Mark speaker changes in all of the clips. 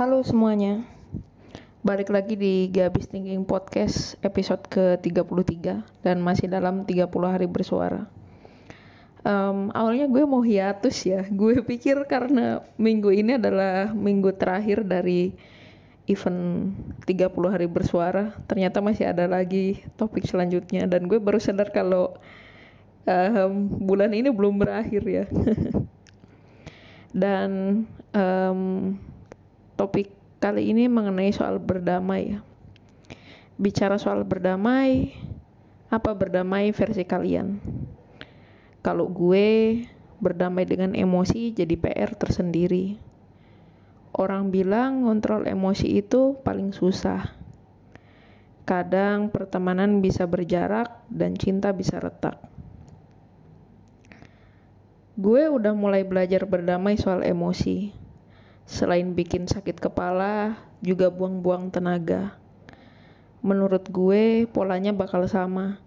Speaker 1: Halo semuanya. Balik lagi di Gabis Thinking Podcast episode ke-33 Dan masih dalam 30 hari bersuara. Um, Awalnya gue mau hiatus ya. Gue pikir karena minggu ini adalah minggu terakhir dari event 30 hari bersuara. Ternyata masih ada lagi topik selanjutnya. Dan gue baru sadar kalau um, bulan ini belum berakhir ya. Dan um, topik kali ini mengenai soal berdamai. Bicara soal berdamai, apa berdamai versi kalian? Kalau gue berdamai dengan emosi jadi PR tersendiri. Orang bilang ngontrol emosi itu paling susah. Kadang pertemanan bisa berjarak dan cinta bisa retak. Gue udah mulai belajar berdamai soal emosi Selain bikin sakit kepala, juga buang-buang tenaga. Menurut gue, polanya bakal sama.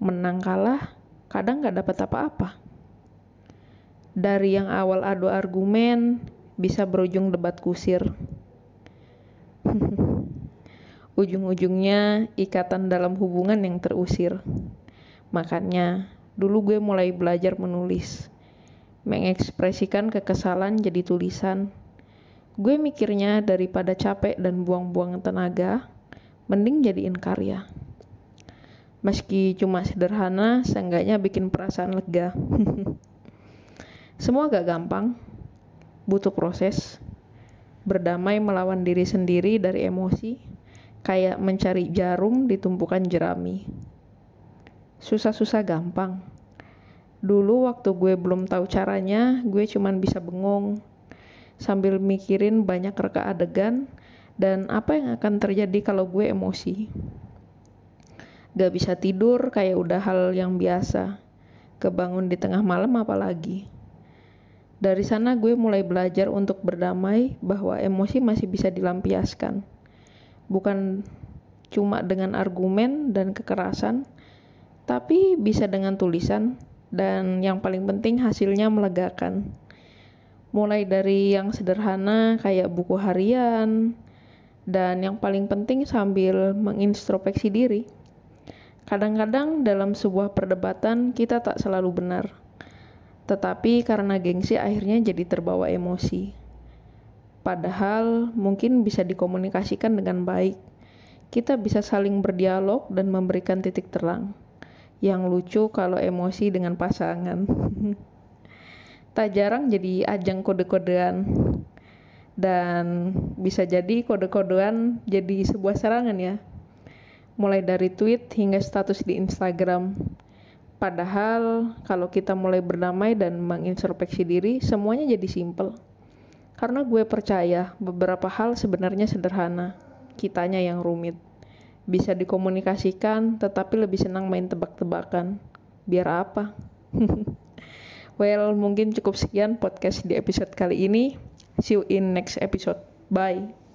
Speaker 1: Menang kalah, kadang gak dapat apa-apa. Dari yang awal adu argumen, bisa berujung debat kusir. Ujung-ujungnya ikatan dalam hubungan yang terusir. Makanya, dulu gue mulai belajar menulis. Mengekspresikan kekesalan jadi tulisan Gue mikirnya daripada capek dan buang-buang tenaga, mending jadiin karya. Meski cuma sederhana, seenggaknya bikin perasaan lega. Semua gak gampang, butuh proses. Berdamai melawan diri sendiri dari emosi, kayak mencari jarum di tumpukan jerami. Susah-susah gampang. Dulu waktu gue belum tahu caranya, gue cuman bisa bengong, sambil mikirin banyak reka adegan dan apa yang akan terjadi kalau gue emosi. Gak bisa tidur kayak udah hal yang biasa. Kebangun di tengah malam apalagi. Dari sana gue mulai belajar untuk berdamai bahwa emosi masih bisa dilampiaskan. Bukan cuma dengan argumen dan kekerasan, tapi bisa dengan tulisan dan yang paling penting hasilnya melegakan mulai dari yang sederhana kayak buku harian dan yang paling penting sambil mengintrospeksi diri. Kadang-kadang dalam sebuah perdebatan kita tak selalu benar, tetapi karena gengsi akhirnya jadi terbawa emosi. Padahal mungkin bisa dikomunikasikan dengan baik. Kita bisa saling berdialog dan memberikan titik terang. Yang lucu kalau emosi dengan pasangan. tak jarang jadi ajang kode-kodean. Dan bisa jadi kode-kodean jadi sebuah serangan ya. Mulai dari tweet hingga status di Instagram. Padahal kalau kita mulai berdamai dan mengintrospeksi diri semuanya jadi simple karena gue percaya beberapa hal sebenarnya sederhana. Kitanya yang rumit. Bisa dikomunikasikan tetapi lebih senang main tebak-tebakan. Biar apa Well, mungkin cukup sekian podcast di episode kali ini. See you in next episode. Bye.